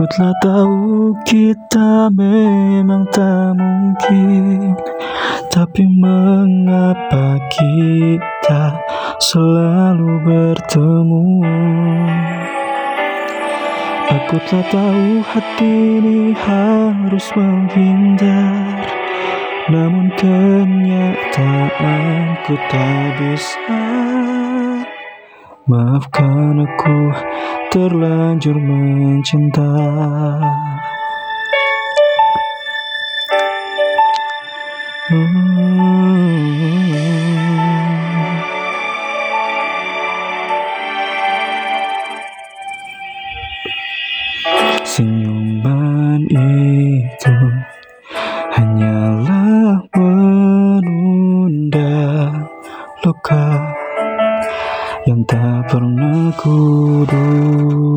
Aku telah tahu kita memang tak mungkin. Tapi mengapa kita selalu bertemu? Aku telah tahu hati ini harus menghindar. Namun kenyataan ku tak bisa Maafkan aku terlanjur mencinta. Senyuman itu hanyalah menunda luka yang tak pernah kuduga